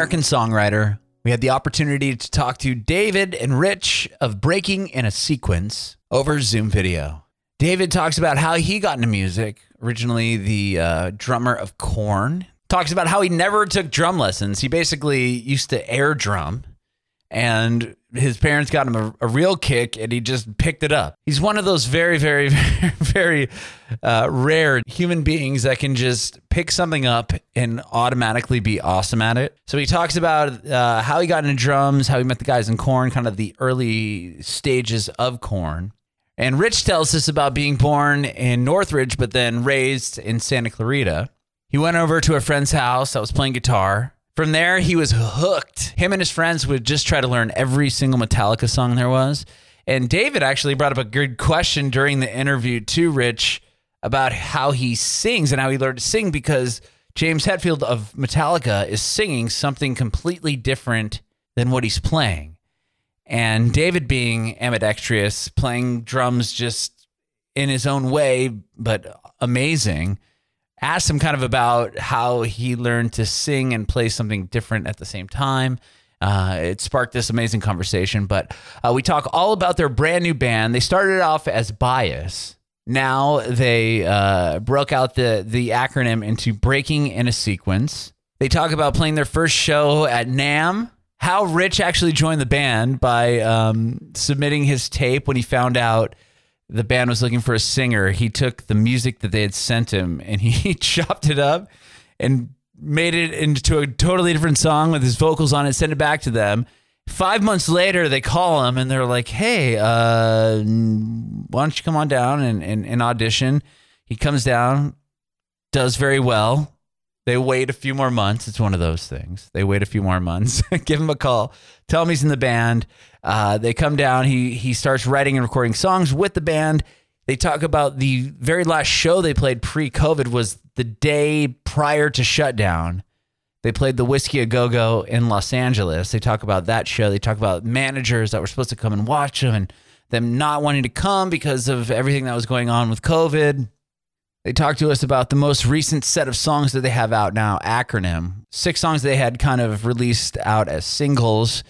American songwriter. We had the opportunity to talk to David and Rich of Breaking in a Sequence over Zoom video. David talks about how he got into music, originally the uh, drummer of Korn. Talks about how he never took drum lessons. He basically used to air drum and his parents got him a, a, real kick and he just picked it up. He's one of those very, very, very, very uh, rare human beings that can just pick something up and automatically be awesome at it. So he talks about uh, how he got into drums, how he met the guys in Korn, kind of the early stages of Korn. And Rich tells us about being born in Northridge, but then raised in Santa Clarita. He went over to a friend's house that was playing guitar from there, he was hooked. Him and his friends would just try to learn every single Metallica song there was. And David actually brought up a good question during the interview to Rich about how he sings and how he learned to sing because James Hetfield of Metallica is singing something completely different than what he's playing. And David being ambidextrous, playing drums just in his own way, but amazing asked him kind of about how he learned to sing and play something different at the same time. Uh, it sparked this amazing conversation, but uh, we talk all about their brand new band. They started off as Bias. Now they uh, broke out the the acronym into Breaking in a Sequence. They talk about playing their first show at NAMM, How Rich actually joined the band by um, submitting his tape when he found out the band was looking for a singer, he took the music that they had sent him and he chopped it up and made it into a totally different song with his vocals on it, sent it back to them. Five months later, they call him and they're like, hey, uh, why don't you come on down and, and, and audition? He comes down, does very well. They wait a few more months. It's one of those things. They wait a few more months, give him a call, tell him he's in the band. Uh, they come down. He he starts writing and recording songs with the band. They talk about the very last show they played pre-COVID was the day prior to shutdown. They played the Whisky a Go Go in Los Angeles. They talk about that show. They talk about managers that were supposed to come and watch them and them not wanting to come because of everything that was going on with COVID. They talked to us about the most recent set of songs that they have out now, Acronym. Six songs they had kind of released out as singles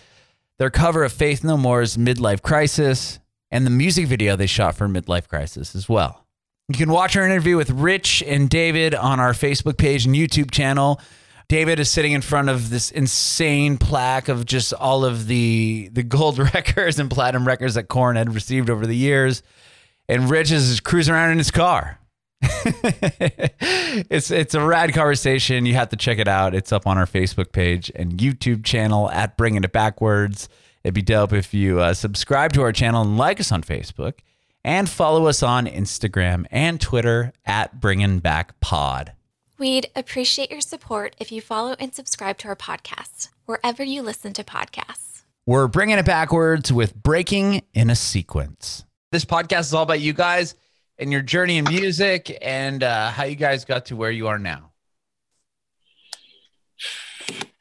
their cover of Faith No More's Midlife Crisis, and the music video they shot for Midlife Crisis as well. You can watch our interview with Rich and David on our Facebook page and YouTube channel. David is sitting in front of this insane plaque of just all of the the gold records and platinum records that Korn had received over the years. And Rich is cruising around in his car. it's it's a rad conversation. You have to check it out. It's up on our Facebook page and YouTube channel at Bringing It Backwards. It'd be dope if you uh, subscribe to our channel and like us on Facebook and follow us on Instagram and Twitter at Bringing Back Pod. We'd appreciate your support if you follow and subscribe to our podcast wherever you listen to podcasts. We're bringing it backwards with Breaking in a Sequence. This podcast is all about you guys and your journey in music and uh, how you guys got to where you are now.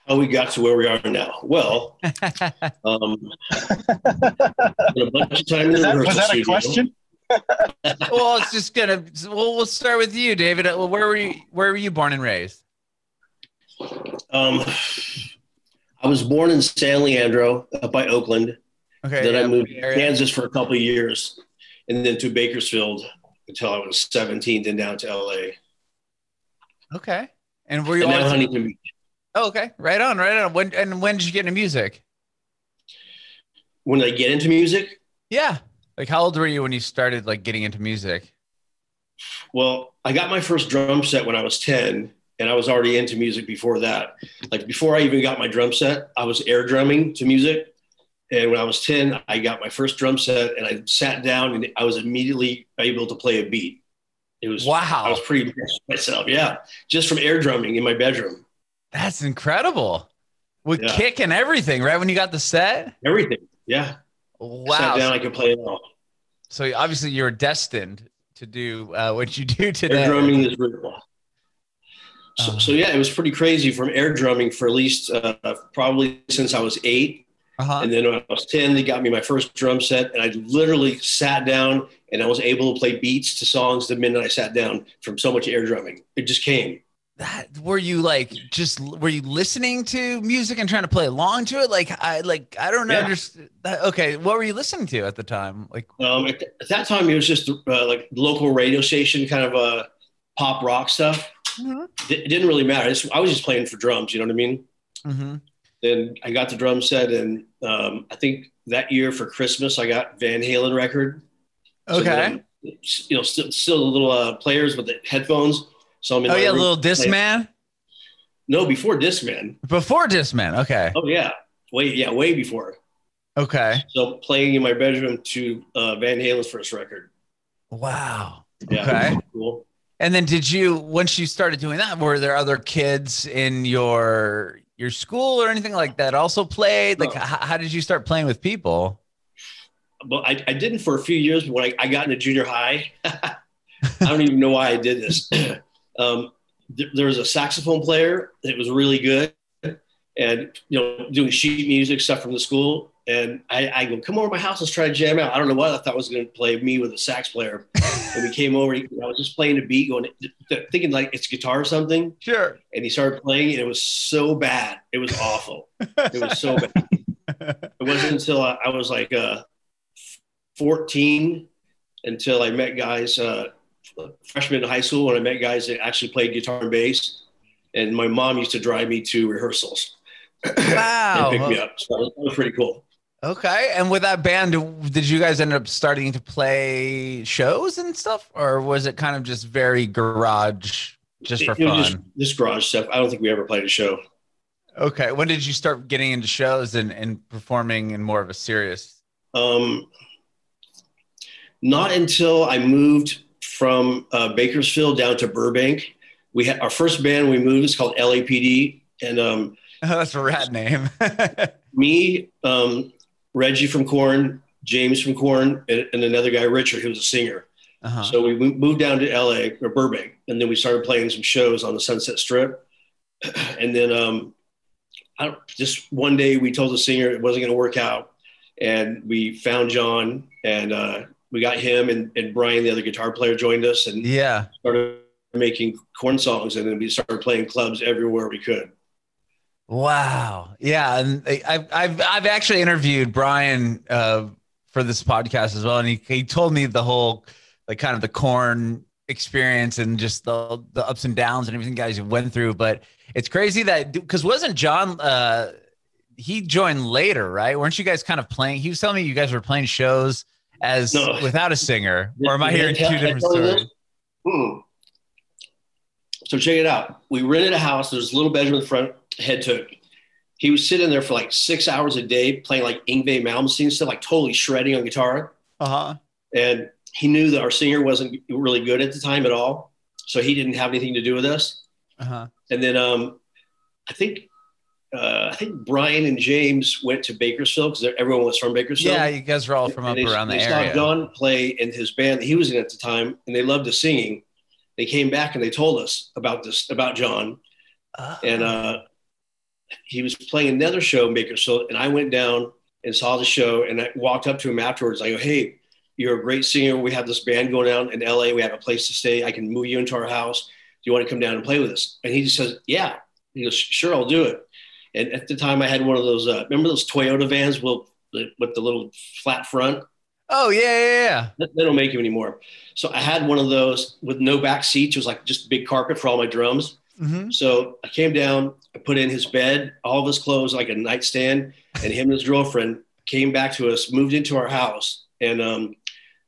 How we got to where we are now? Well, um, a bunch of time was that, was that a question? well, it's just gonna. Well, we'll start with you, David. Uh, where were you? Where were you born and raised? Um, I was born in San Leandro, up by Oakland. Okay. Then yeah, I moved to Kansas for a couple of years, and then to Bakersfield until I was 17, then down to LA. Okay. And were you and always Huntington Beach? Oh, okay. Right on, right on. When and when did you get into music? When I get into music? Yeah. Like how old were you when you started like getting into music? Well, I got my first drum set when I was 10 and I was already into music before that. Like before I even got my drum set, I was air drumming to music. And when I was 10, I got my first drum set and I sat down and I was immediately able to play a beat. It was wow. I was pretty impressed myself. Yeah. Just from air drumming in my bedroom. That's incredible. With yeah. kick and everything, right? When you got the set? Everything. Yeah. Wow. I sat down, I could play it all. So obviously you're destined to do uh, what you do today. Air drumming is real. So, um, so yeah, it was pretty crazy from air drumming for at least uh, probably since I was eight uh-huh. And then when I was 10, they got me my first drum set, and I literally sat down and I was able to play beats to songs the minute I sat down from so much air drumming. It just came. that were you like just were you listening to music and trying to play along to it? Like I like I don't Yeah. understand. Okay, what were you listening to at the time? Like Um, at, at that time, it was just uh, like local radio station, kind of uh, pop rock stuff. It, it didn't really matter. I, was just playing for drums. You know what I mean? hmm Then I got the drum set, and um, I think that year for Christmas, I got Van Halen record. Okay. then, you know, still, still the little uh, players with the headphones. So I'm in Oh yeah, little Discman No, before Discman. before Discman. Okay, Oh yeah, way yeah, way before. okay. So playing in my bedroom to uh, Van Halen's first record. Wow. Yeah, Okay. cool. And then did you once you started doing that, were there other kids in your your school or anything like that also played? Like No. h- how did you start playing with people? But I, I didn't for a few years. But when I, I got into junior high, I don't even know why I did this. um, th- there was a saxophone player that was really good, and you know, doing sheet music stuff from the school. And I, I go, come over to my house, let's try to jam out. I don't know what I thought was going to play me with a sax player. and we came over. I was just playing a beat, going, thinking like it's guitar or something. Sure. And he started playing, and it was so bad. It was awful. It was so bad. It wasn't until I, I was like uh, 14 until I met guys, uh, freshman in high school, when I met guys that actually played guitar and bass. And my mom used to drive me to rehearsals Wow. and pick me up. So that was, that was pretty cool. Okay. And with that band, did you guys end up starting to play shows and stuff? Or was it kind of just very garage just for It- was just fun? this garage stuff. I don't think we ever played a show. Okay. When did you start getting into shows and, and performing in more of a serious? Um, not until I moved from uh, Bakersfield down to Burbank. We had our first band we moved is called LAPD, and um, oh, That's a rad name. me, um, Reggie from Korn, James from Korn, and, and another guy Richard who was a singer. uh-huh. So we moved down to LA or Burbank, and then we started playing some shows on the Sunset Strip. And then um, I don't, just one day we told the singer it wasn't going to work out, and we found John, and uh, we got him and, and Brian, the other guitar player, joined us, and yeah. started making Korn songs, and then we started playing clubs everywhere we could. Wow. Yeah. And I've, I've, I've actually interviewed Brian uh, for this podcast as well. And he, he told me the whole, like kind of the Korn experience and just the, the ups and downs and everything guys went through. But it's crazy that, because wasn't John, uh, he joined later, right? Weren't you guys kind of playing? He was telling me you guys were playing shows as No. without a singer. Or am I hearing two different did I tell you stories? Hmm. So check it out. We rented a house. There's a little bedroom in the front. Head took. He was sitting there for like six hours a day playing like Yngwie Malmsteen stuff, like totally shredding on guitar. Uh huh. And he knew that our singer wasn't really good at the time at all, so he didn't have anything to do with us. Uh huh. And then um, I think uh, I think Brian and James went to Bakersfield because everyone was from Bakersfield. Yeah. You guys were all from up And they, around the they area. saw John play in his band that he was in at the time, and they loved his singing. They came back and they told us about this about John, and uh, he was playing another show in Bakersfield. And I went down and saw the show, and I walked up to him afterwards. I go, "Hey, you're a great singer. We have this band going down in LA. We have a place to stay. I can move you into our house. Do you want to come down and play with us?" And he just says, "Yeah." He goes, "Sure, I'll do it." And at the time, I had one of those. Uh, remember those Toyota vans with the, with the little flat front? oh, yeah. Yeah. Yeah. They they don't make them anymore. So I had one of those with no back seats. It was like just big carpet for all my drums. Mm-hmm. So I came down, I put in his bed, all of his clothes, like a nightstand, and him and his girlfriend came back to us, moved into our house. And um,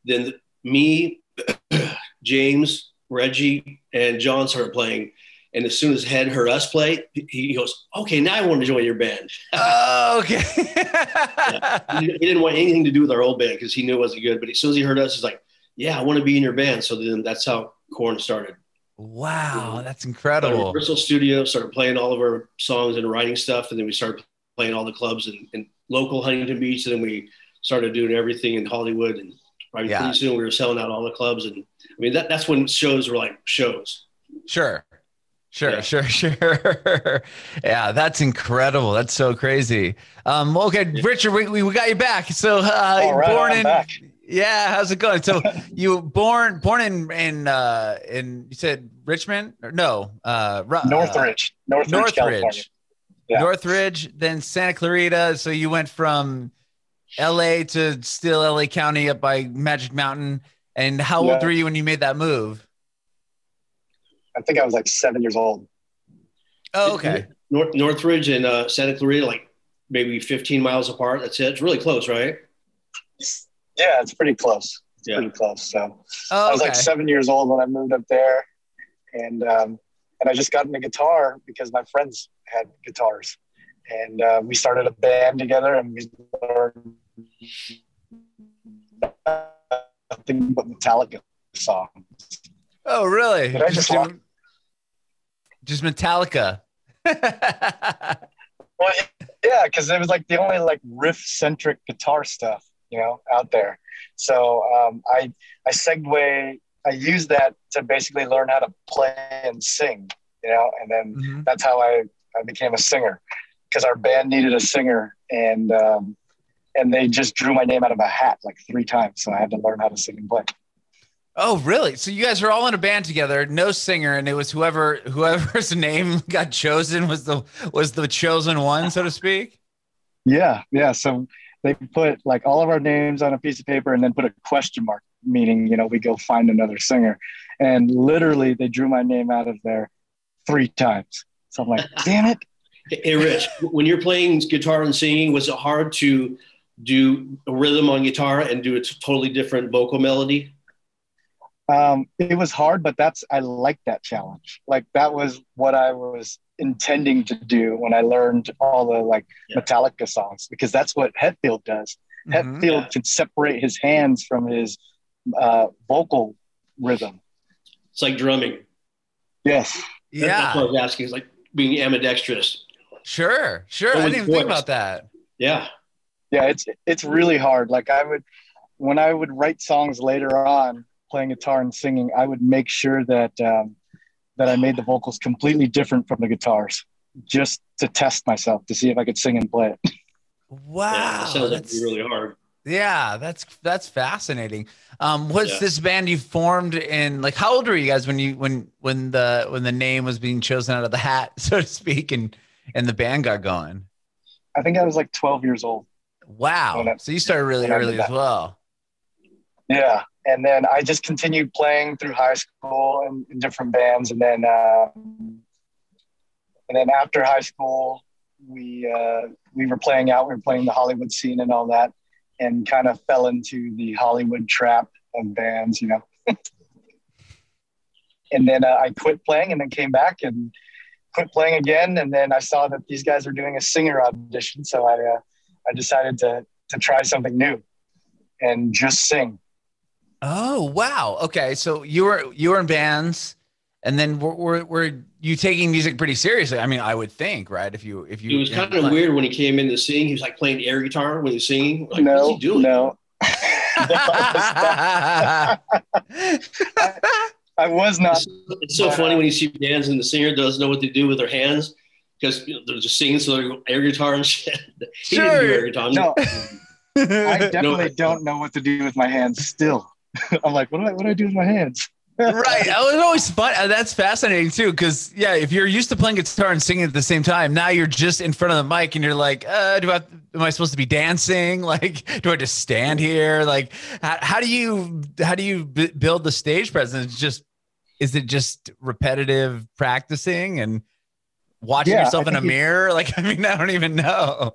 then me, James, Reggie, and John started playing. And as soon as Head heard us play, he goes, Okay, now I want to join your band. Oh, okay. he he didn't want anything to do with our old band because he knew it wasn't good. But as soon as he heard us, he's like, Yeah, I want to be in your band. So then that's how Korn started. Wow, that's Got a incredible. rehearsal studio, started playing all of our songs and writing stuff, and then we started playing all the clubs in, in local Huntington Beach, and then we started doing everything in Hollywood. And I mean, Yeah. pretty soon we were selling out all the clubs, and I mean that, that's when shows were like shows. Sure. Sure, Yeah. sure, sure. yeah, that's incredible. That's so crazy. Um, okay, Richard, we, we we got you back. So, uh, All right, born I'm in back. Yeah, how's it going? So you born born in in uh in you said Richmond or no uh Ru- uh, Northridge, Northridge, California. Northridge, Yeah. Northridge, then Santa Clarita. So you went from L.A. to still L.A. County up by Magic Mountain. And how old were you when you made that move? I think I was like seven years old. Oh, okay. North, Northridge and uh, Santa Clarita, like maybe 15 miles apart. That's it. It's really close, right? Yeah, it's pretty close. It's Yeah. pretty close. So Oh, I was okay. like seven years old when I moved up there, and um, and I just got into guitar because my friends had guitars, and uh, we started a band together, and we learned nothing but Metallica songs. oh, really? Did I just do- walk- just Metallica. Well, yeah, because it was like the only like riff centric guitar stuff, you know, out there. So um, I I segue. I used that to basically learn how to play and sing, you know, and then Mhm. that's how I, I became a singer because our band needed a singer and um, and they just drew my name out of a hat like three times, so I had to learn how to sing and play. Oh, really? So you guys were all in a band together, no singer, and it was whoever whoever's name got chosen was the was the chosen one, so to speak. Yeah, yeah. So they put like all of our names on a piece of paper and then put a question mark, meaning, you know, we go find another singer. And literally they drew my name out of there three times. So I'm like, damn it. Hey, Rich, when you're playing guitar and singing, was it hard to do a rhythm on guitar and do a totally different vocal melody? Um, it was hard, but that's, I like that challenge. Like that was what I was intending to do when I learned all the like Yeah. Metallica songs, because that's what Hetfield does. Mhm. Hetfield Yeah. can separate his hands from his uh, vocal rhythm. It's like drumming. Yes. That- That's what I was asking. It's like being ambidextrous. sure, sure. I didn't even think about that. Yeah. yeah it's it's really hard like i would when i would write songs later on playing guitar and singing i would make sure that um, that i made the vocals completely different from the guitars just to test myself to see if i could sing and play it Wow, yeah. That sounds that's- it'd really hard. yeah, that's that's fascinating. Um, was Yeah. this band you formed in like how old were you guys when you when when the when the name was being chosen out of the hat, so to speak, and and the band got going? i think i was like 12 years old Wow, I- so you started really when I did early as well. yeah and then i just continued playing through high school and in different bands. And then uh, and then after high school we uh, we were playing out we were playing the hollywood scene and all that and kind of fell into the hollywood trap of bands you know. And then uh, i quit playing and then came back and quit playing again. And then i saw that these guys were doing a singer audition. So i uh, i decided to to try something new and just sing Oh wow. Okay, so you were you were in bands, and then were, were, were you taking music pretty seriously? I mean, I would think, right? If you if you It was kind of weird when he came in to sing. He was like playing air guitar when he was singing. Like, no, what's he doing? no. I was not. It's, it's so funny when you see bands and the singer doesn't know what to do with their hands because you know, they're just singing, so they're air guitar and shit. he didn't do Sure. air guitar. No, I definitely don't know what to do with my hands still. I'm like, what do I, what do I do with my hands? right. That was always fun. Uh, That's fascinating too, because yeah, if you're used to playing guitar and singing at the same time, now you're just in front of the mic and you're like, uh, do I am I supposed to be dancing? Like, do I just stand here? Like, how, how do you how do you b- build the stage presence? Just is it just repetitive practicing and watching Yeah, yourself I in a mirror? Like, I mean, I don't even know.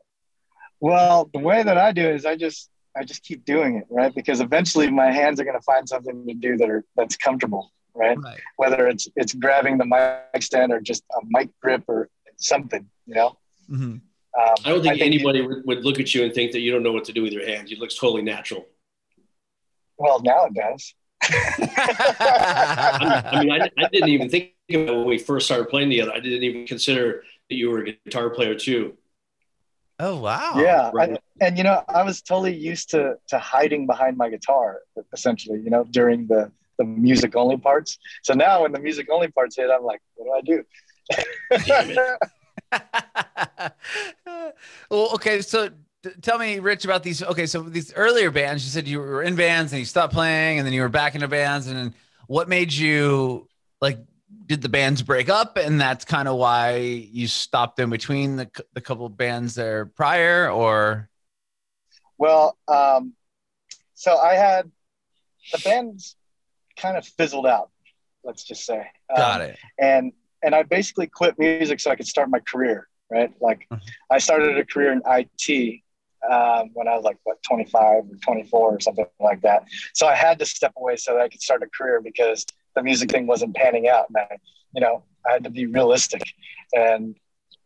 Well, the way that I do it is I just I just keep doing it, right? Because eventually my hands are going to find something to do that are that's comfortable, right? Right. Whether it's it's grabbing the mic stand or just a mic grip or something, you know. Mhm. Um, I don't think you- anybody would, would look at you and think that you don't know what to do with your hands. You look totally natural. well, now it does. I, I mean, I, I didn't even think about it when we first started playing together. I didn't even consider that you were a guitar player too. Oh wow. yeah, right. I, and you know, I was totally used to to hiding behind my guitar, essentially. You know, during the the music only parts. So now, when the music only parts hit, I'm like, what do I do? well, okay. So tell me, Rich, about these. Okay, so these earlier bands, you said you were in bands and you stopped playing, and then you were back into bands. And what made you like? Did the bands break up, and that's kind of why you stopped in between the the couple bands there prior, or? Well, um, so I had the bands kind of fizzled out. Let's just say. Got um, it. And and I basically quit music so I could start my career. Right, like Mhm. I started a career in IT um, when I was like what 25 or 24 or something like that. So I had to step away so that I could start a career because the music thing wasn't panning out, and I, you know, I had to be realistic. And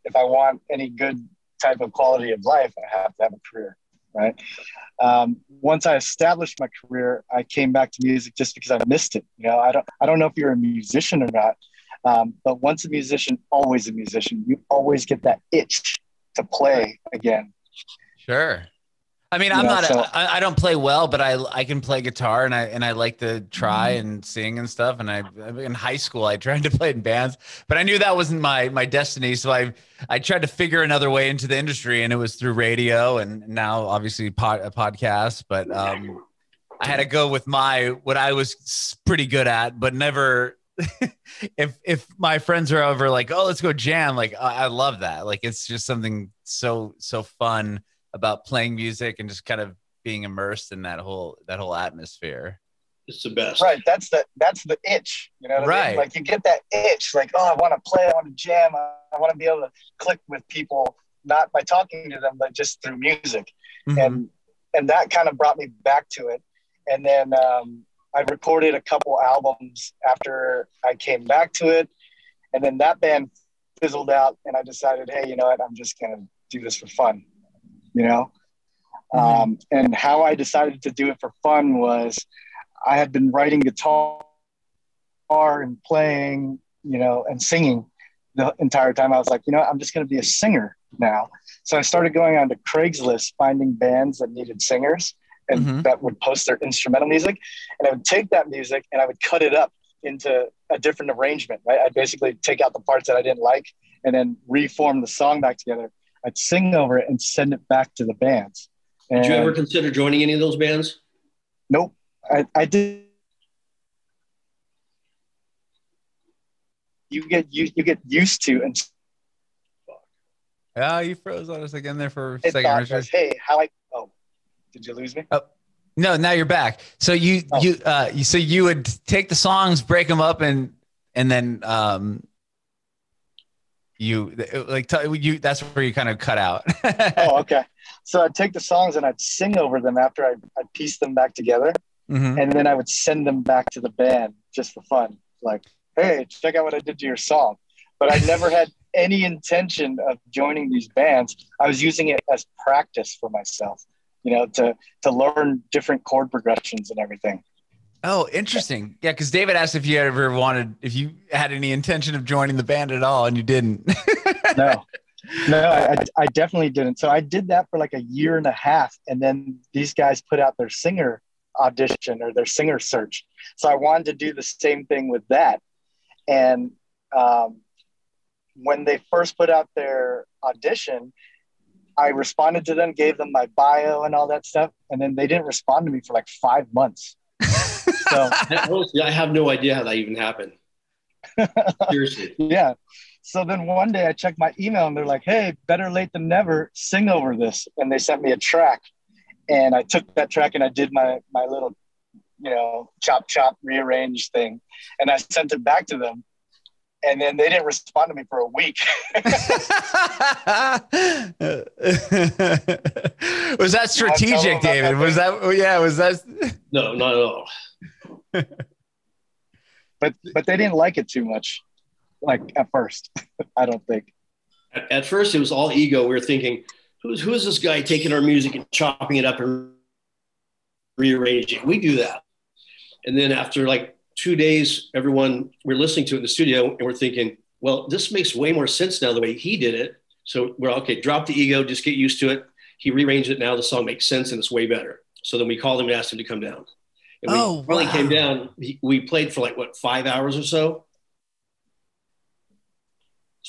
if I want any good type of quality of life, I have to have a career, right? Um, once I established my career, I came back to music just because I missed it. You know, I don't, I don't know if you're a musician or not, um, but once a musician, always a musician. You always get that itch to play again. Sure. I mean, I'm Yeah, not. so- I I don't play well, but I I can play guitar and I and I like to try Mm-hmm. and sing and stuff. And I in high school I tried to play in bands, but I knew that wasn't my my destiny. So I I tried to figure another way into the industry, and it was through radio and now obviously pod, a podcast. But um, I had to go with my what I was pretty good at, but never. if if my friends are over, like, oh, let's go jam. Like I, I love that. Like it's just something so so fun about playing music and just kind of being immersed in that whole that whole atmosphere. It's the best. Right. That's the that's the itch. You know what I Right. mean? Like you get that itch, like, oh, I want to play, I want to jam, I, I want to be able to click with people, not by talking to them, but just through music. Mm-hmm. And and that kind of brought me back to it. And then um, I recorded a couple albums after I came back to it. And then that band fizzled out and I decided, hey, you know what, I'm just gonna do this for fun, you know? Mhm. Um, and how I decided to do it for fun was I had been writing guitar and playing, you know, and singing the entire time. I was like, you know, I'm just going to be a singer now. So I started going on to Craigslist, finding bands that needed singers and Mhm. that would post their instrumental music. And I would take that music and I would cut it up into a different arrangement, right? I'd basically take out the parts that I didn't like and then reform the song back together. I'd sing over it and send it back to the bands. Did you ever consider joining any of those bands? Nope. I, I did. You get you, you get used to and Yeah, you froze on us again there for a it second. thought Richard. hey, how I oh, did you lose me? No, now you're back. So you Oh. you uh you, so you would take the songs, break them up, and and then um you like t- you that's where you kind of cut out. Oh, okay. So I'd take the songs and I'd sing over them after I I piece them back together, Mhm. and then I would send them back to the band just for fun. Like, hey, check out what I did to your song. But I never had any intention of joining these bands. I was using it as practice for myself, you know, to to learn different chord progressions and everything. Oh, interesting. Yeah, because David asked if you ever wanted if you had any intention of joining the band at all, and you didn't. no. No I, I definitely didn't. So i did that for like a year and a half and then these guys put out their singer audition or their singer search. So i wanted to do the same thing with that. And um, when they first put out their audition i responded to them gave them my bio and all that stuff and then they didn't respond to me for like five months so I, honestly, I have no idea how that even happened. Seriously. yeah. So then one day I checked my email and they're like, hey, better late than never, sing over this. And they sent me a track. And I took that track and I did my my little, you know, chop chop rearrange thing. And I sent it back to them. And then they didn't respond to me for a week. was that strategic, David? Was that yeah? Was that? No, not at all. But but they didn't like it too much, like at first. I don't think. At, at first, it was all ego. We were thinking, who's who is this guy taking our music and chopping it up and rearranging? We do that. And then after like two days, everyone we're listening to it in the studio, and we're thinking, well, this makes way more sense now the way he did it. So we're okay. Drop the ego, just get used to it. He rearranged it. Now the song makes sense and it's way better. So then we called him and asked him to come down. And we Oh, finally wow. came down. He, we played for like what five hours or so.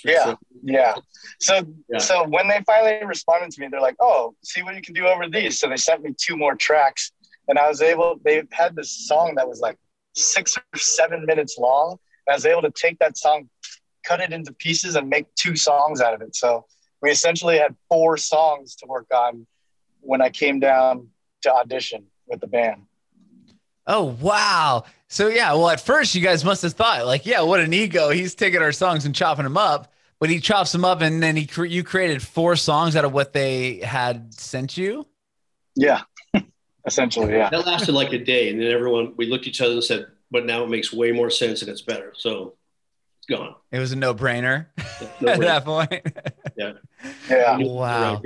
Yeah, yeah. So, Yeah. so when they finally responded to me, they're like, "Oh, see what you can do over these." So they sent me two more tracks, and I was able. They had this song that was like six or seven minutes long. And I was able to take that song, cut it into pieces, and make two songs out of it. So we essentially had four songs to work on when I came down to audition with the band. Oh wow! So yeah, well, at first you guys must have thought like, yeah, what an ego. He's taking our songs and chopping them up, but he chops them up, and then he cre- you created four songs out of what they had sent you. Yeah, essentially, yeah. That lasted like a day, and then everyone we looked at each other and said, "But now it makes way more sense and it's better." So it's gone. It was a no-brainer No at that point. Yeah. We knew the Wow.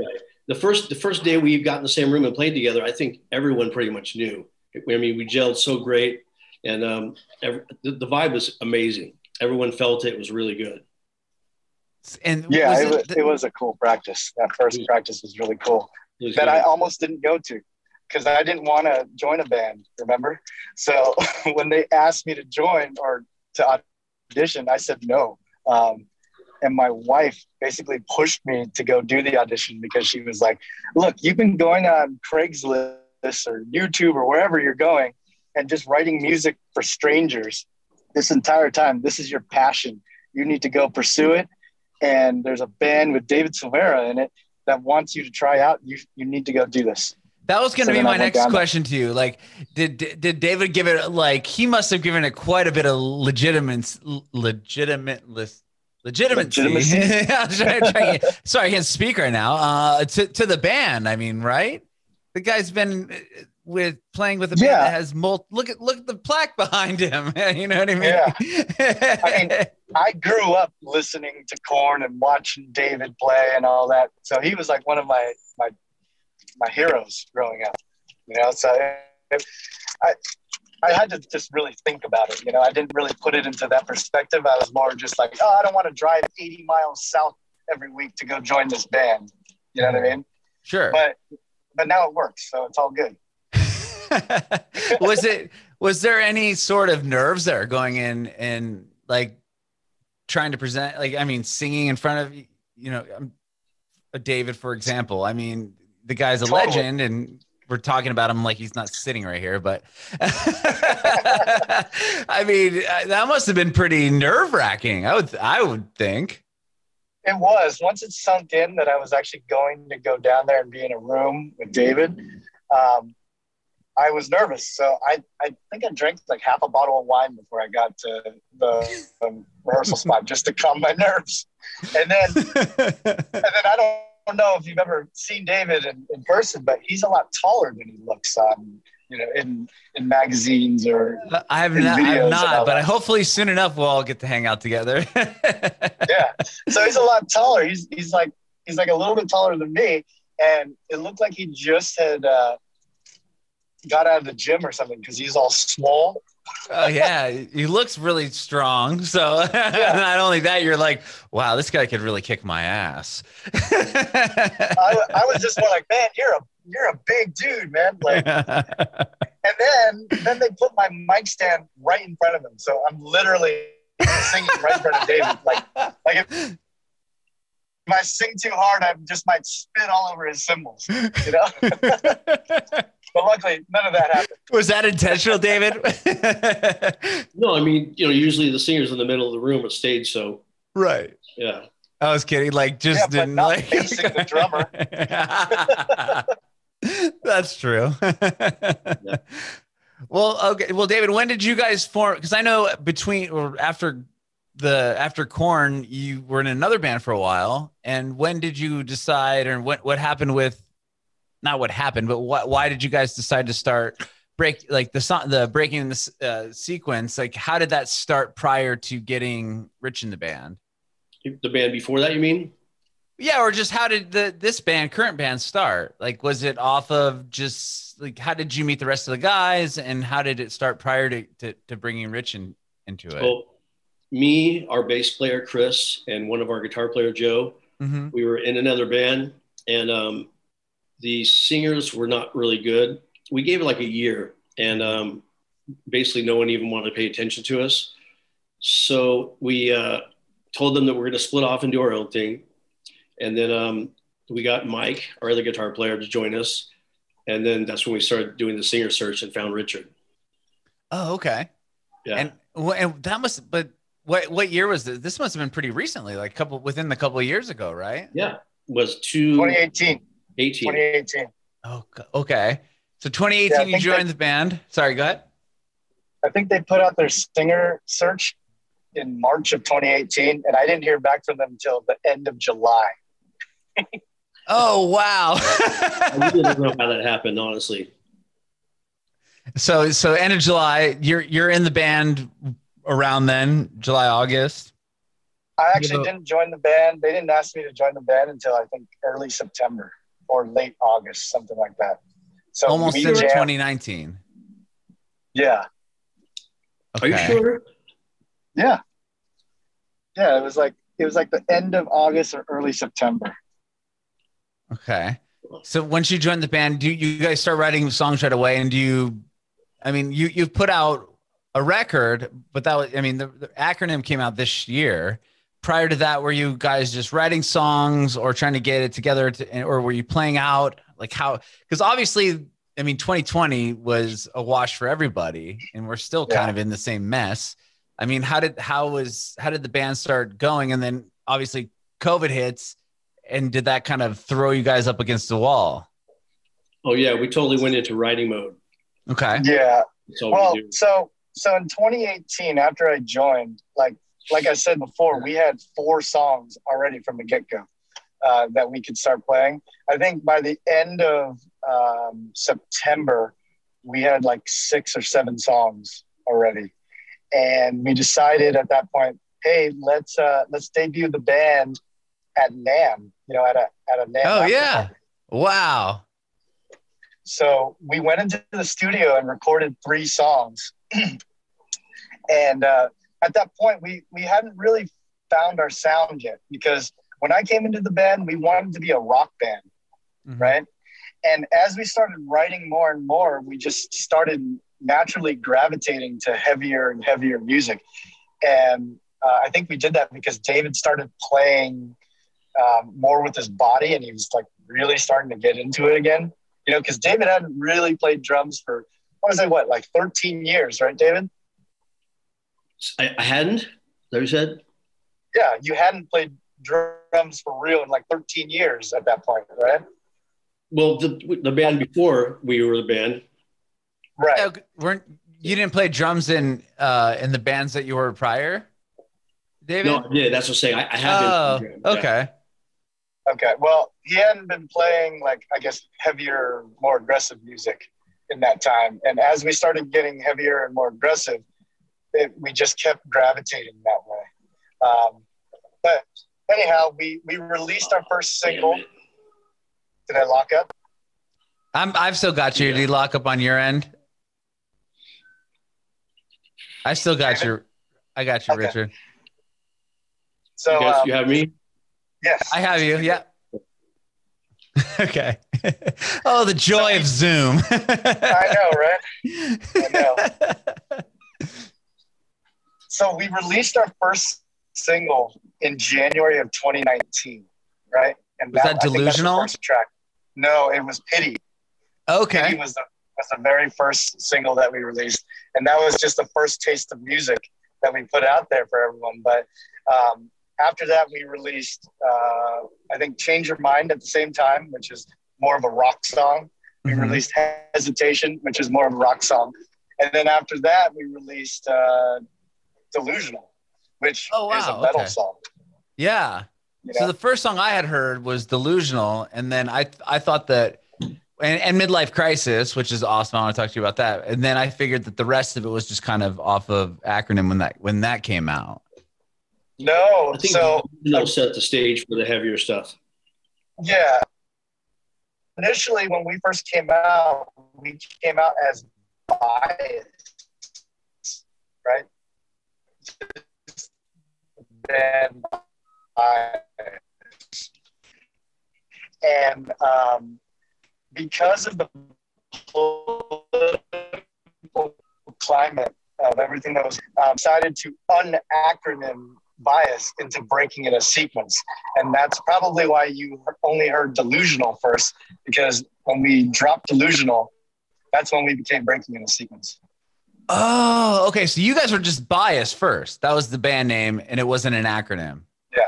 The first the first day we got in the same room and played together, I think everyone pretty much knew. I mean, we gelled so great, and um, every, the, the vibe was amazing. Everyone felt it. It was really good. And Yeah, was it, was, the- it was a cool practice. That first Yeah. practice was really cool. It was that good. I almost didn't go to because I didn't want to join a band, remember? So when they asked me to join or to audition, I said no. Um, and my wife basically pushed me to go do the audition because she was like, look, you've been going on Craigslist or YouTube or wherever you're going and just writing music for strangers this entire time. This is your passion. You need to go pursue it. And there's a band with David Silveria in it that wants you to try out, you you need to go do this. That was going to So be my next question to you. Like, did did David give it like he must have given it quite a bit of legitimate legitimate legitimacy. Legitimacy? I'm trying- trying- sorry, I can't speak right now. Uh, to to the band, I mean, right? The guy's been uh, with playing with a band Yeah. that has mul- Look at look at the plaque behind him. you know what I mean? Yeah. I mean, I grew up listening to Korn and watching David play and all that. So he was like one of my my my heroes growing up. You know, so it, I I had to just really think about it. You know, I didn't really put it into that perspective. I was more just like, oh, I don't want to drive 80 miles south every week to go join this band. You know what I mean? sure. But but now it works, so it's all good. was it was there any sort of nerves there going in and like trying to present like i mean singing in front of you know um, david for example i mean the guy's a Totally. legend and we're talking about him like he's not sitting right here but i mean uh, that must have been pretty nerve-wracking i would i would think It was once it sunk in that I was actually going to go down there and be in a room with David. Um, I was nervous, so I, I think I drank like half a bottle of wine before I got to the um, rehearsal spot just to calm my nerves. And then and then I don't know if you've ever seen David in, in person, but he's a lot taller than he looks on you know in in magazines or i have not, videos I've not but that. hopefully soon enough we'll all get to hang out together yeah. So he's a lot taller. He's he's like he's like a little bit taller than me, and it looked like he just had uh, got out of the gym or something because he's all small. Oh yeah, he looks really strong. So not only that, you're like, wow, this guy could really kick my ass. I, I was just more like, man, you're a you're a big dude, man. Like, and then then they put my mic stand right in front of him, so I'm literally singing right in front of David. Like like if, if I sing too hard, I just might spit all over his cymbals, you know. but luckily, none of that happened. Was that intentional, David? No, I mean, you know, usually the singer's in the middle of the room at stage, so right. yeah. I was kidding. Like, just Yeah, but didn't not like facing the drummer. That's true. Well, okay. Well, David, when did you guys form? Because I know between or after the after Korn, you were in another band for a while. And when did you decide, or what what happened with? Not what happened, but what? Why did you guys decide to start break like the song, the breaking the uh, sequence? Like, how did that start prior to getting Rich in the band? The band before that, you mean? Yeah, or just how did the this band, current band, start? Like, was it off of just like how did you meet the rest of the guys, and how did it start prior to to, to bringing Rich in, into it? Well, me, our bass player Chris, and one of our guitar player Joe, Mhm. we were in another band, and um, the singers were not really good. We gave it like a year, and um, basically no one even wanted to pay attention to us. So we uh, told them that we're going to split off and do our own thing. And then um, we got Mike, our other guitar player, to join us. And then that's when we started doing the singer search and found Richard. Oh, okay. Yeah. And and that must. But what what year was this? This must have been pretty recently, like a couple within the couple of years ago, right? yeah. Was two 2018. 18. 2018. Oh, okay. So 2018, Yeah, you joined they- the band. Sorry, go ahead. I think they put out their singer search in March of 2018, and I didn't hear back from them until the end of July. Oh, wow. I really don't know how that happened, honestly. so so end of July, you're you're in the band around then, July August. I actually Yeah. didn't join the band. They didn't ask me to join the band until I think early September or late August, something like that. So Almost we into 2019. Yeah, Are you sure? yeah, yeah. It was like it was like the end of August or early September. Okay. So once you joined the band, do you guys start writing songs right away? And do you, I mean, you you've put out a record, but that was, I mean, the, the acronym came out this year. Prior to that, were you guys just writing songs or trying to get it together, to, or were you playing out? Like how? Because obviously, I mean, 2020 was a wash for everybody, and we're still kind Yeah. of in the same mess. I mean, how did how was how did the band start going? And then obviously, COVID hits and did that kind of throw you guys up against the wall? Oh, yeah. We totally went into writing mode. Okay. Yeah. That's Well, we so so in 2018, after I joined, like like I said before, we had four songs already from the get go uh, that we could start playing. I think by the end of um, September, we had like six or seven songs already, and we decided at that point, hey, let's uh, let's debut the band at NAMM. You know, at a at a NAMM. Oh yeah. party. Wow. So we went into the studio and recorded three songs. and uh, at that point, we, we hadn't really found our sound yet because when I came into the band, we wanted to be a rock band, Mhm. right? And as we started writing more and more, we just started naturally gravitating to heavier and heavier music. And uh, I think we did that because David started playing um, more with his body and he was like really starting to get into it again you know, because David hadn't really played drums for, I want to say what, like 13 years, right, David? I, I hadn't. Is that what you said? Yeah, you hadn't played drums for real in like 13 years at that point, right? Well, the, the band before we were the band, Right. Yeah, weren't you didn't play drums in uh in the bands that you were prior, David? no, yeah, that's what I'm saying. I, I have oh, been. Yeah. okay. Okay. Well, he hadn't been playing like, I guess, heavier, more aggressive music in that time. And as we started getting heavier and more aggressive, it, we just kept gravitating that way. Um, but anyhow, we, we released our first single. Did I lock up? I'm I've still got you. Did you lock up on your end? I still got David? you. I got you, Okay. Richard. So, You guys, um, you have me. Yes. I have you. Yeah. okay. oh, the joy of Zoom. I know, right? I know. So we released our first single in January of 2019, right? And Was that I think that's the Delusional? first track. No, it was Pity. Pity okay. was the was the very first single that we released, and that was just the first taste of music that we put out there for everyone. But um, after that, we released uh, I think Change Your Mind at the same time, which is more of a rock song. We Mhm. released Hesitation, which is more of a rock song, and then after that, we released uh, Delusional, which Oh, is a metal okay. song. Yeah. You So know? the first song I had heard was Delusional, and then I I thought that and, and Midlife Crisis, which is awesome. I want to talk to you about that. And then I figured that the rest of it was just kind of off of acronym when that when that came out. No, I think so they'll set the stage for the heavier stuff. Yeah. Initially, when we first came out, we came out as biased, right? Then. And um, because of the political climate of everything that was um, decided to unacronym bias into breaking in a sequence. And that's probably why you only heard delusional first, because when we dropped delusional, that's when we became breaking in a sequence. Oh, okay. So you guys were just bias first. That was the band name, and it wasn't an acronym. Yeah.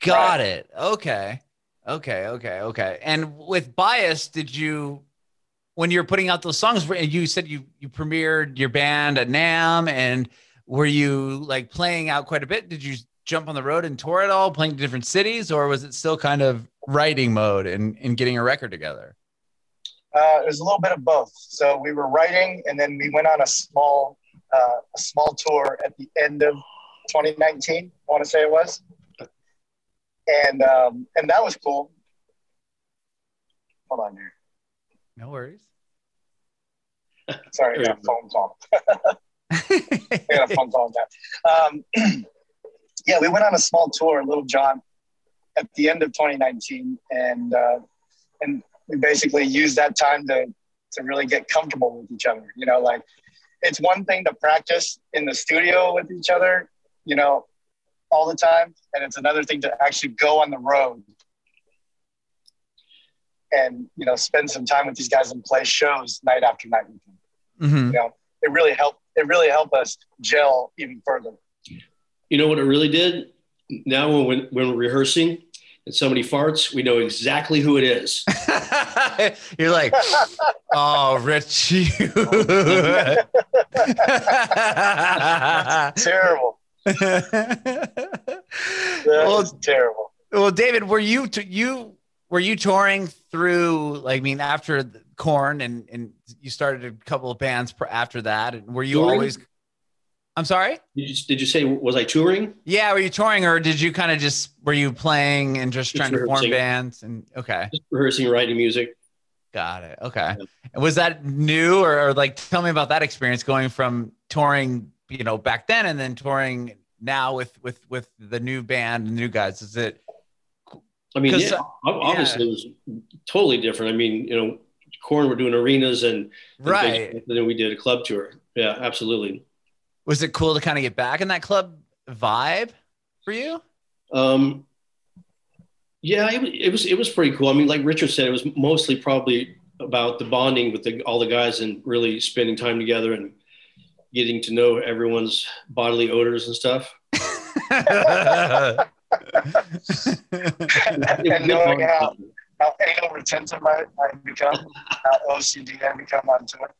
Got right. it. Okay. Okay. Okay. Okay. And with bias, did you, when you're putting out those songs, you said you you premiered your band at NAMM and were you like playing out quite a bit? Did you jump on the road and tour at all, playing to different cities, or was it still kind of writing mode and, and getting a record together? Uh, it was a little bit of both. So we were writing, and then we went on a small uh, a small tour at the end of 2019. I want to say it was, and um, and that was cool. Hold on here. No worries. Sorry, I got a phone call. A phone call. Um, yeah, we went on a small tour, in Little John, at the end of 2019, and uh, and we basically used that time to to really get comfortable with each other. You know, like it's one thing to practice in the studio with each other, you know, all the time, and it's another thing to actually go on the road and you know spend some time with these guys and play shows night after night with them. Mm-hmm. You know, it really helped. It really helped us gel even further. You know what it really did? Now when when we're rehearsing, and somebody farts, we know exactly who it is. You're like, oh, Rich, you. terrible. well, terrible. Well, David, were you t- you were you touring through like I mean after Korn and and you started a couple of bands after that and were you touring? always I'm sorry? Did you, did you say was I touring? Yeah, were you touring or did you kind of just were you playing and just, just trying rehearsing. to form bands and okay. Just rehearsing writing music. Got it. Okay. Yeah. Was that new or, or, like tell me about that experience going from touring, you know, back then and then touring now with with with the new band and new guys? Is it I mean, yeah, obviously yeah. it was totally different. I mean, you know, Korn were doing arenas and, and right. And then we did a club tour. Yeah, absolutely was it cool to kind of get back in that club vibe for you? Um, yeah, it, it was it was pretty cool. I mean, like Richard said, it was mostly probably about the bonding with the, all the guys and really spending time together and getting to know everyone's bodily odors and stuff. and knowing how, how anal retentive I, I become, how OCD I become on tour.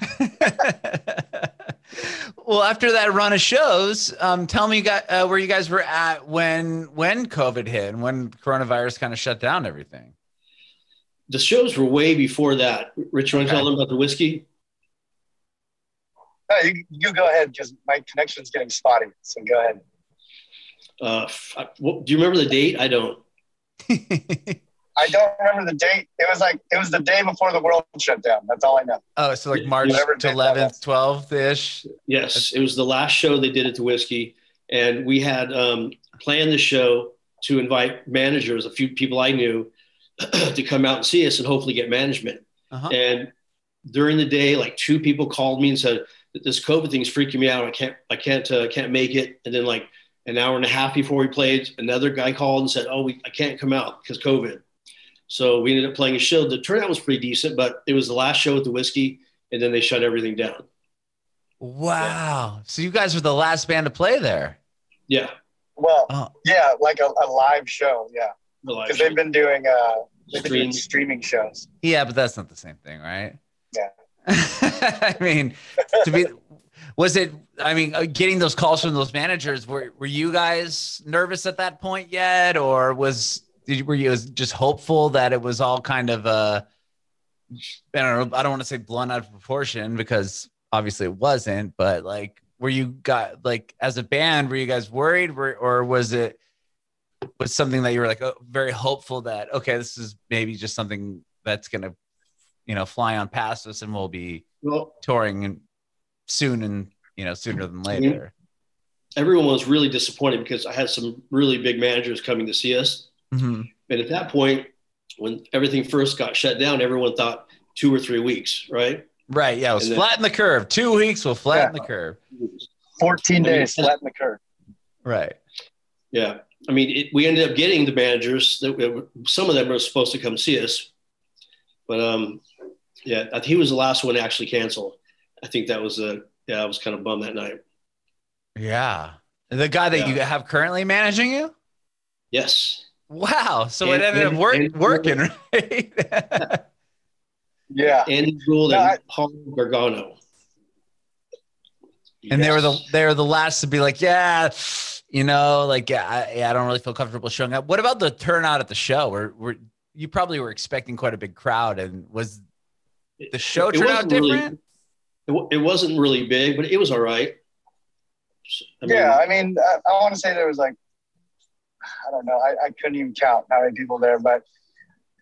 well, after that run of shows, um, tell me uh, where you guys were at when when COVID hit and when coronavirus kind of shut down everything. The shows were way before that. Rich, you want to tell them about the Whisky? No, you, you go ahead because my connection's getting spotty. So go ahead. Uh, do you remember the date? I don't. I don't remember the date. It was like it was the day before the world shut down. That's all I know. Oh, so like March eleventh, twelfth ish. Yes, it was the last show they did at the Whisky, and we had um, planned the show to invite managers, a few people I knew, to come out and see us and hopefully get management. Uh-huh. And during the day, like two people called me and said, "This COVID thing's freaking me out. I can't, I can't, uh, can't make it." And then like an hour and a half before we played, another guy called and said, "Oh, we, I can't come out because COVID." So we ended up playing a show. The turnout was pretty decent, but it was the last show with the Whisky, and then they shut everything down. Wow! Yeah. So you guys were the last band to play there. Yeah. Well, oh. yeah, like a, a, live show. Yeah, because they've been doing uh, they've been doing streaming shows. Yeah, but that's not the same thing, right? Yeah. I mean, to be was it i mean uh, getting those calls from those managers were, were you guys nervous at that point yet or was did you, were you just hopeful that it was all kind of uh I don't know, I don't want to say blown out of proportion because obviously it wasn't, but like were you got like as a band, were you guys worried or, or was it was something that you were like oh, very hopeful that okay, this is maybe just something that's gonna you know fly on past us and we'll be well, touring soon and you know sooner than later. Everyone was really disappointed because I had some really big managers coming to see us Mm-hmm. And at that point, when everything first got shut down, everyone thought two or three weeks, right? Right. Yeah. It was then, flatten the curve. Two weeks will flatten yeah. the curve. 14 days, flatten the curve. Right. Yeah. I mean, it, we ended up getting the managers that we, some of them were supposed to come see us, but um, yeah, he was the last one to actually cancel. I think that was a yeah, I was kind of bummed that night. Yeah. The guy that Yeah. you have currently managing you? Yes. Wow. So And- it ended up work, and- working, right? Yeah. Andy Gould No, and I- Paul Gargano. and they were the they were the last to be like, yeah, you know, like yeah, I, yeah, I don't really feel comfortable showing up. What about the turnout at the show? Where were you probably were expecting quite a big crowd, and was the show It turn out wasn't really- different? it, it wasn't really big, but it was all right. I mean, yeah, I mean, I, I want to say there was like, I don't know, I, I couldn't even count how many people there, but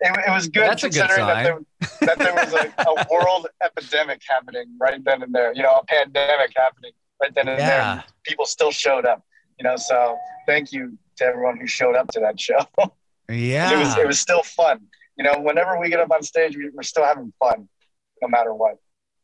it, it was good That's a good considering that, there, that there was like a world epidemic happening right then and there, you know, a pandemic happening right then and there. Yeah. and People still showed up, you know, so thank you to everyone who showed up to that show. Yeah. it was it was still fun. You know, whenever we get up on stage, we, we're still having fun, no matter what.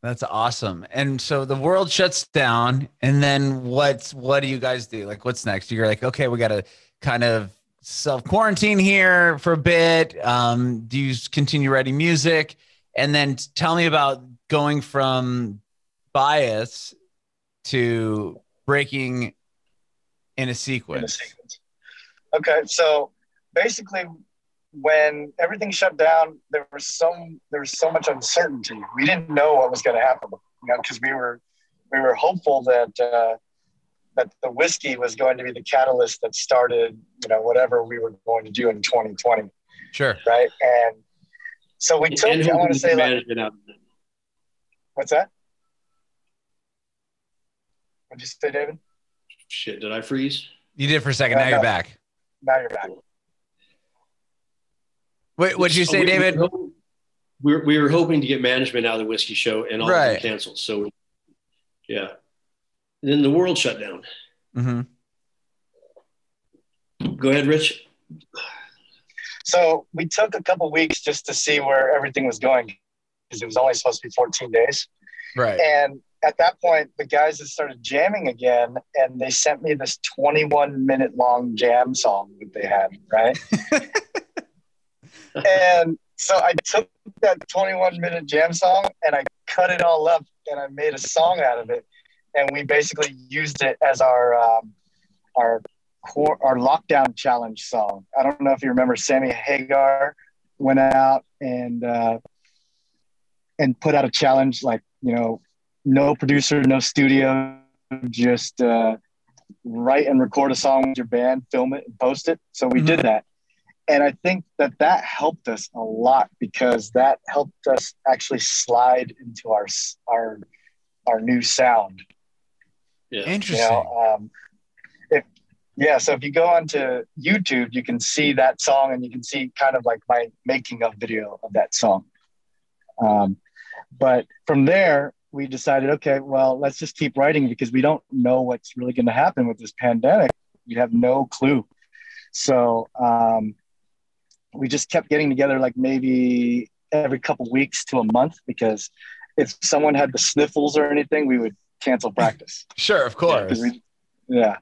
That's awesome. And so the world shuts down, and then what's what do you guys do? Like, what's next? You're like, okay, we got to kind of self quarantine here for a bit. Um, do you continue writing music? And then tell me about going from bias to breaking in a in sequence. a sequence. Okay, so basically, when everything shut down, there was some there was so much uncertainty. We didn't know what was going to happen, you know, because we were we were hopeful that uh, that the Whisky was going to be the catalyst that started, you know, whatever we were going to do in 2020, Sure. right? And so we took. and I want to say, like, management out. what's that? What'd you say, David? Shit, did I freeze? You did for a second. No, now you're back. Now you're back. Wait, what'd you So say, we- David? We were, we were hoping to get management out of the Whisky show, and all of canceled. So, yeah. And then the world shut down. hmm Go ahead, Rich. So we took a couple weeks just to see where everything was going because it was only supposed to be 14 days. Right. And at that point, the guys had started jamming again, and they sent me this 21 minute long jam song that they had, right? and so I took that 21 minute jam song and I cut it all up and I made a song out of it. And we basically used it as our um, our core, our lockdown challenge song. I don't know if you remember Sammy Hagar went out and uh, and put out a challenge like you know no producer, no studio, just uh, write and record a song with your band, film it, and post it. So we did that, and I think that that helped us a lot because that helped us actually slide into our our our new sound. Yeah. You Interesting. know, um, if yeah, so if you go onto YouTube, you can see that song and you can see kind of like my making of video of that song. Um, but from there, we decided, okay, well, let's just keep writing because we don't know what's really going to happen with this pandemic. We have no clue. So um, we just kept getting together like maybe every couple weeks to a month because if someone had the sniffles or anything, we would cancel practice. Sure, of course. 'Cause we- yeah.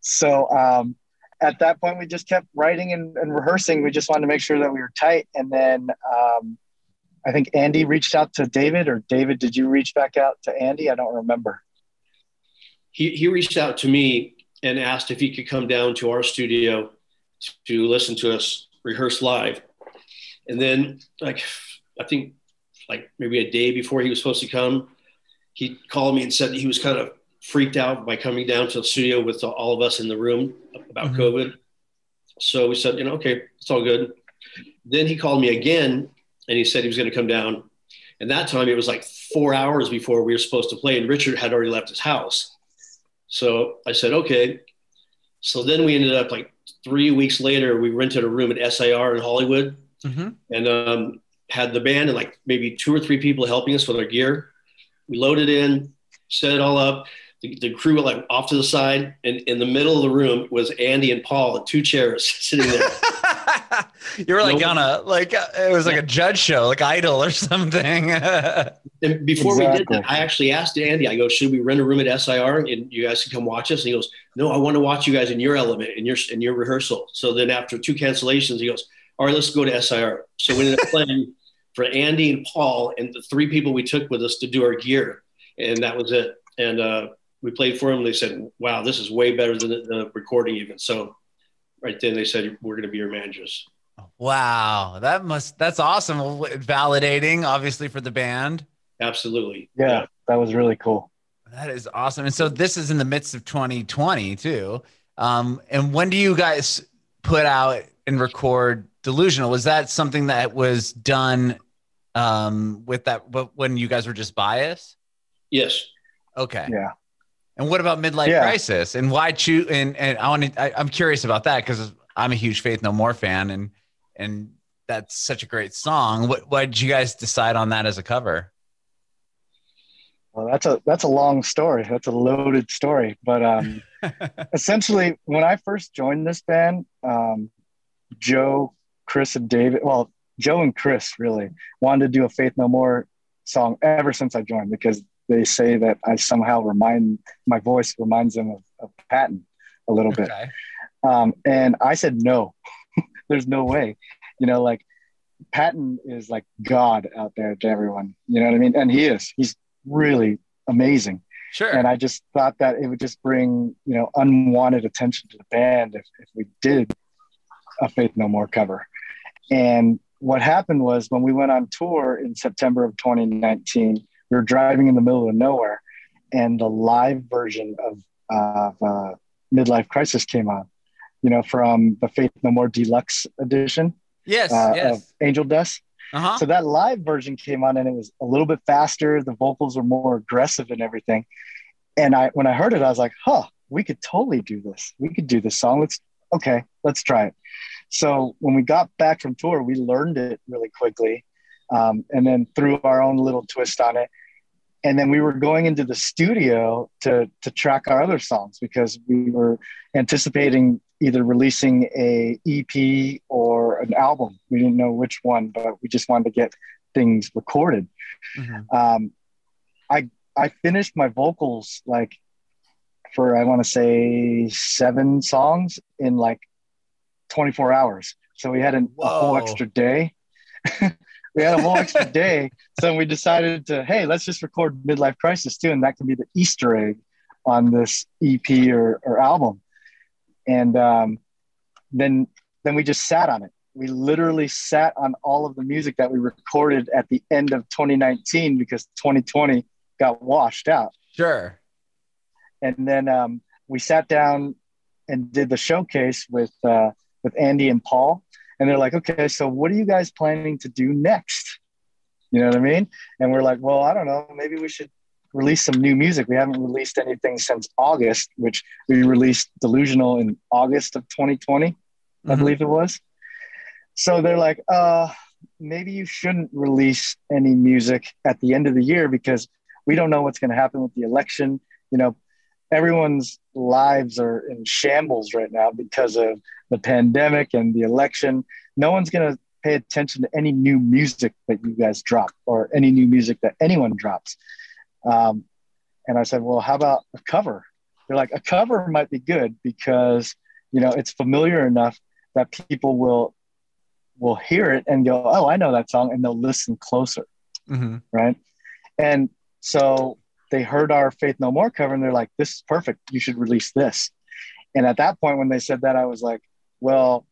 So um, at that point, we just kept writing and, and rehearsing. We just wanted to make sure that we were tight. And then um, I think Andy reached out to David, or David, did you reach back out to Andy? I don't remember. He, he reached out to me and asked if he could come down to our studio to listen to us rehearse live. And then, like, I think like maybe a day before he was supposed to come, he called me and said he was kind of freaked out by coming down to the studio with all of us in the room about Mhm. COVID. So we said, you know, okay, it's all good. Then he called me again and he said he was going to come down. And that time it was like four hours before we were supposed to play, and Richard had already left his house. So I said, okay. So then we ended up like three weeks later, we rented a room at SIR in Hollywood Mhm. and um, had the band and like maybe two or three people helping us with our gear. We loaded in, set it all up. The, the crew went like off to the side, and in the middle of the room was Andy and Paul, and two chairs sitting there. you were like No- on a like uh, it was like a judge show, like Idol or something. And before we did that, I actually asked Andy, I go, should we rent a room at SIR and you guys can come watch us? And he goes, no, I want to watch you guys in your element, in your, in your rehearsal. So then after two cancellations, he goes, all right, let's go to SIR. So we ended up playing for Andy and Paul and the three people we took with us to do our gear. And that was it. And uh, we played for them. They said, wow, this is way better than the, the recording even. So right then they said, we're going to be your managers. wow, that must that's awesome. Validating, obviously, for the band. Absolutely. Yeah, that was really cool. That is awesome. And so this is in the midst of 2020 too. Um, and when do you guys put out and record Delusional? Was that something that was done um, with that but when you guys were just biased? Yes. Okay. Yeah. And what about Midlife Yeah. Crisis? And why choose? And and I want to. I'm curious about that because I'm a huge Faith No More fan, and and that's such a great song. What why did you guys decide on that as a cover? Well, that's a that's a long story. That's a loaded story. But um, essentially, when I first joined this band, um, Joe, Chris, and David. Well, Joe and Chris really wanted to do a Faith No More song ever since I joined because they say that I somehow remind my voice reminds them of, of Patton a little bit. Okay. Um, and I said, no, there's no way. You know, like Patton is like God out there to everyone. You know what I mean? And he is. He's really amazing. Sure. And I just thought that it would just bring, you know, unwanted attention to the band if, if we did a Faith No More cover. And what happened was when we went on tour in September of 2019, we were driving in the middle of nowhere and the live version of, of uh, Midlife Crisis came on, you know, from the Faith No More Deluxe edition yes. uh, yes. of Angel Dust. Uh huh. So that live version came on and it was a little bit faster. The vocals were more aggressive and everything. And I, when I heard it, I was like, huh, we could totally do this. We could do this song. Let's, okay, let's try it. So when we got back from tour, we learned it really quickly um, and then threw our own little twist on it. And then we were going into the studio to, to track our other songs because we were anticipating either releasing a EP or an album. We didn't know which one, but we just wanted to get things recorded. Mhm. Um, I I finished my vocals like for I want to say seven songs in like 24 hours. So we had an, a whole extra day. we had a whole extra day. So we decided to, hey, let's just record Midlife Crisis too. And that can be the Easter egg on this EP or, or album. And um, then, then we just sat on it. We literally sat on all of the music that we recorded at the end of 2019 because 2020 got washed out. Sure. And then um, we sat down and did the showcase with uh, with Andy and Paul. And they're like, okay, so what are you guys planning to do next? You know what I mean? And we're like, well, I don't know. Maybe we should release some new music. We haven't released anything since August, which we released Delusional in August of 2020, I Mhm. believe it was. So they're like, uh, maybe you shouldn't release any music at the end of the year because we don't know what's going to happen with the election. You know, everyone's lives are in shambles right now because of the pandemic and the election. No one's going to pay attention to any new music that you guys drop or any new music that anyone drops. Um, and I said, well, how about a cover? They're like, a cover might be good because, you know, it's familiar enough that people will will hear it and go, oh, I know that song, and they'll listen closer hmm right? And so they heard our Faith No More cover and they're like, this is perfect. You should release this. And at that point, when they said that, I was like, well,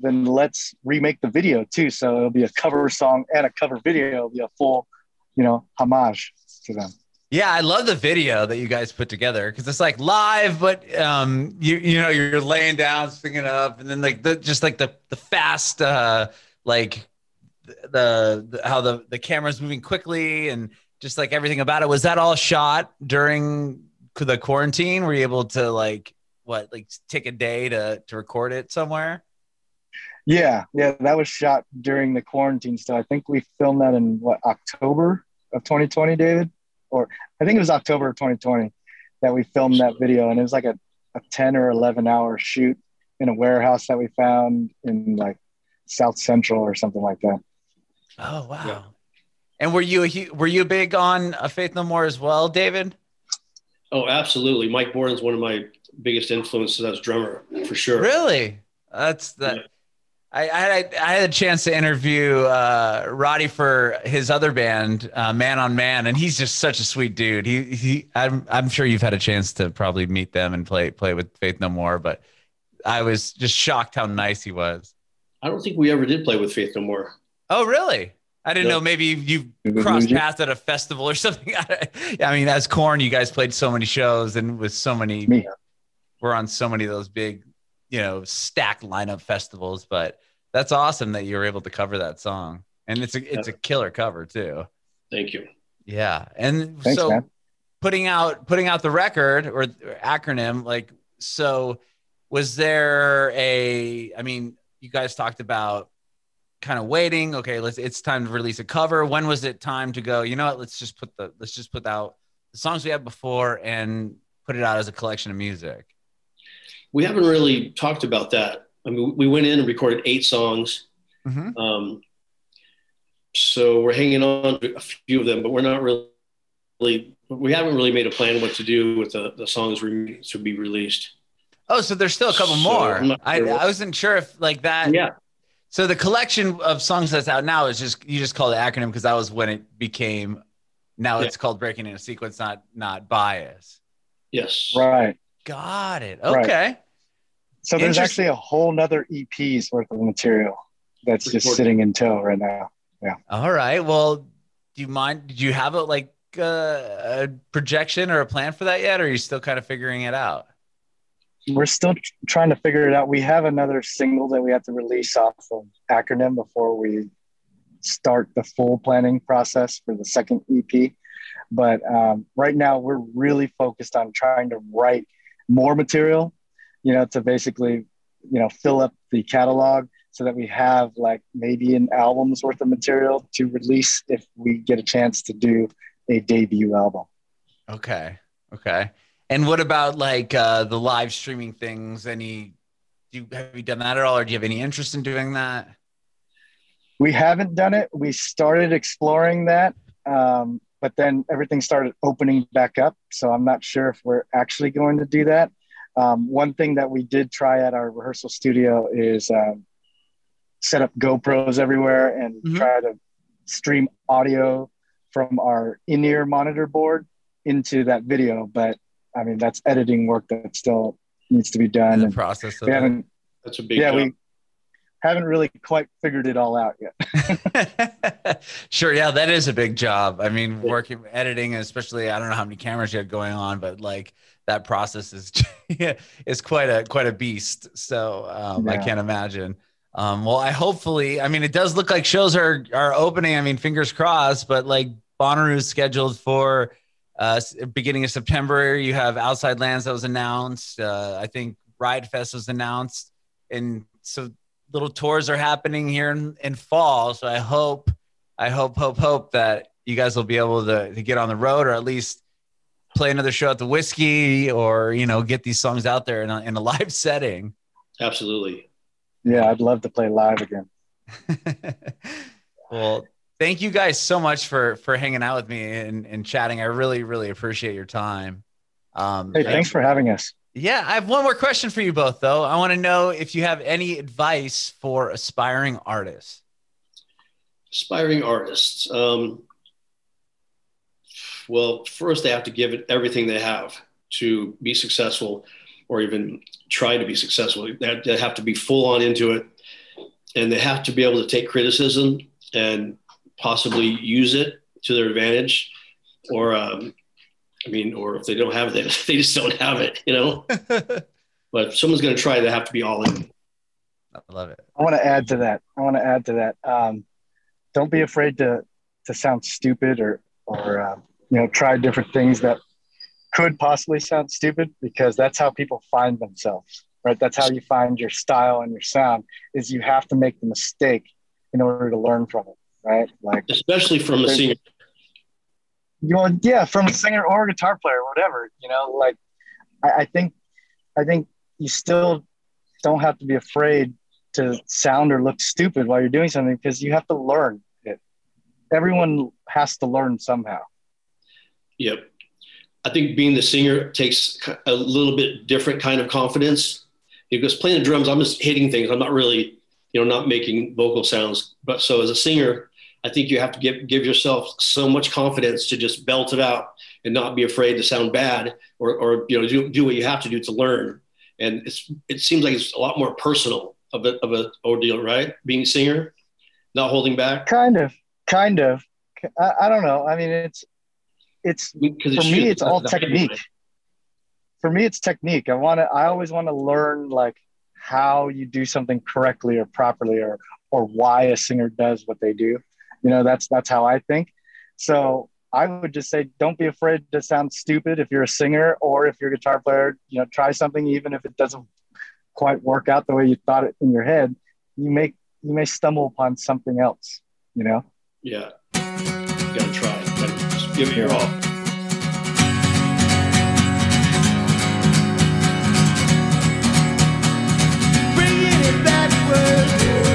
then let's remake the video too. So it'll be a cover song and a cover video. It'll be a full, you know, homage to them. Yeah, I love the video that you guys put together because it's like live, but um, you you know you're laying down, singing up, and then like the just like the the fast uh like the, the how the the camera's moving quickly and just like everything about it. Was that all shot during the quarantine? Were you able to like what like take a day to to record it somewhere? Yeah. Yeah. That was shot during the quarantine. So I think we filmed that in what, October of 2020, David? Or I think it was October of 2020 that we filmed that video. And it was like a, a 10 or 11 hour shoot in a warehouse that we found in like South Central or something like that. Oh wow! Yeah. And were you a, were you big on uh, Faith No More as well, David? Oh, absolutely. Mike Bordin's one of my biggest influences as drummer for sure. Really? That's that. Yeah. I, I, had- I had a chance to interview uh, Roddy for his other band, uh, Man on Man, and he's just such a sweet dude. He, he I'm, I'm sure you've had a chance to probably meet them and play play with Faith No More, but I was just shocked how nice he was. I don't think we ever did play with Faith No More. Oh, really? I didn't No. know. Maybe you crossed paths at a festival or something. I mean, as Korn, you guys played so many shows and with so many. Me. We're on so many of those big, you know, stacked lineup festivals. But that's awesome that you were able to cover that song, and it's a it's a killer cover too. Thank you. Yeah, and Thanks, so man. putting out putting out the record or, or acronym like so was there a i mean you guys talked about kind of waiting okay let's it's time to release a cover when was it time to go you know what let's just put the let's just put out the songs we had before and put it out as a collection of music We haven't really talked about that. I mean, we went in and recorded eight songs. mm-hmm. Um, so we're hanging on to a few of them, but we're not really, we haven't really made a plan what to do with the, the songs re- to be released. oh so there's still a couple So, more I'm I, I wasn't sure if like that Yeah. So the collection of songs that's out now is just you just call it acronym because that was when it became now Yeah. it's called breaking in a sequence not not bias Yes. Right. Got it. Right. Okay. So there's actually a whole nother EP's worth of material that's just Recorded. sitting in tow right now. Yeah. All right. Well, do you mind? Did you have a like uh, a projection or a plan for that yet, or are you still kind of figuring it out? We're still trying to figure it out. We have another single that we have to release off of Acronym before we start the full planning process for the second EP. But um, right now, we're really focused on trying to write more material, you know, to basically, you know, fill up the catalog so that we have like maybe an album's worth of material to release if we get a chance to do a debut album. Okay. Okay. And what about like uh, the live streaming things? Any? Do you, have you done that at all, or do you have any interest in doing that? We haven't done it. We started exploring that, um, but then everything started opening back up. So I'm not sure if we're actually going to do that. Um, one thing that we did try at our rehearsal studio is um, set up GoPros everywhere and Mhm. try to stream audio from our in-ear monitor board into that video. But I mean, that's editing work that still needs to be done. the And process of we haven't, That's a big yeah, job. we haven't really quite figured it all out yet. sure. Yeah, that is a big job. I mean, working editing, especially I don't know how many cameras you have going on, but like that process is is quite a quite a beast. So um, I can't imagine. Um, well, I hopefully, I mean, it does look like shows are are opening. I mean, fingers crossed. But like Bonnaroo's scheduled for uh, beginning of September. You have Outside Lands that was announced. Uh, I think Riot Fest was announced, and so little tours are happening here in, in fall. So I hope, I hope, hope, hope that you guys will be able to, to get on the road or at least play another show at the Whisky or, you know, get these songs out there in a, in a live setting. Absolutely. Yeah, I'd love to play live again. well, thank you guys so much for, for hanging out with me and, and chatting. I really, really appreciate your time. Um, Hey, thanks for having us. Yeah, I have one more question for you both, though. I want to know if you have any advice for aspiring artists. Aspiring artists. Um, well, first they have to give it everything they have to be successful or even try to be successful. They they have to be full on into it and they have to be able to take criticism and possibly use it to their advantage or, um, I mean, or if they don't have it, they just don't have it, you know? but if someone's going to try, they have to be all in. I love it. I want to add to that. I want to add to that. Um, don't be afraid to to sound stupid or or uh, you know try different things that could possibly sound stupid because that's how people find themselves, right? That's how you find your style and your sound. Is you have to make the mistake in order to learn from it, right? Like Especially from a singer. you know, yeah, from a singer or a guitar player, whatever. You know, like I, I think, I think you still don't have to be afraid to sound or look stupid while you're doing something because you have to learn it. Everyone has to learn somehow. Yep. I think being the singer takes a little bit different kind of confidence because playing the drums, I'm just hitting things. I'm not really, you know, not making vocal sounds. But so as a singer, I think you have to give give yourself so much confidence to just belt it out and not be afraid to sound bad or, or you know do, do what you have to do to learn. And it's it seems like it's a lot more personal of a of a ordeal, right? Being a singer, not holding back. Kind of, kind of. I, I don't know. I mean, it's it's for me. It's all technique. For me, it's technique. I want to. I always want to learn like how you do something correctly or properly, or or why a singer does what they do you know that's that's how i think. So i would just say don't be afraid to sound stupid if you're a singer or if you're a guitar player. You know try something even if it doesn't quite work out the way you thought it in your head you may you may stumble upon something else you know? Yeah. You gotta try gotta just give it your all. Bringing it backwards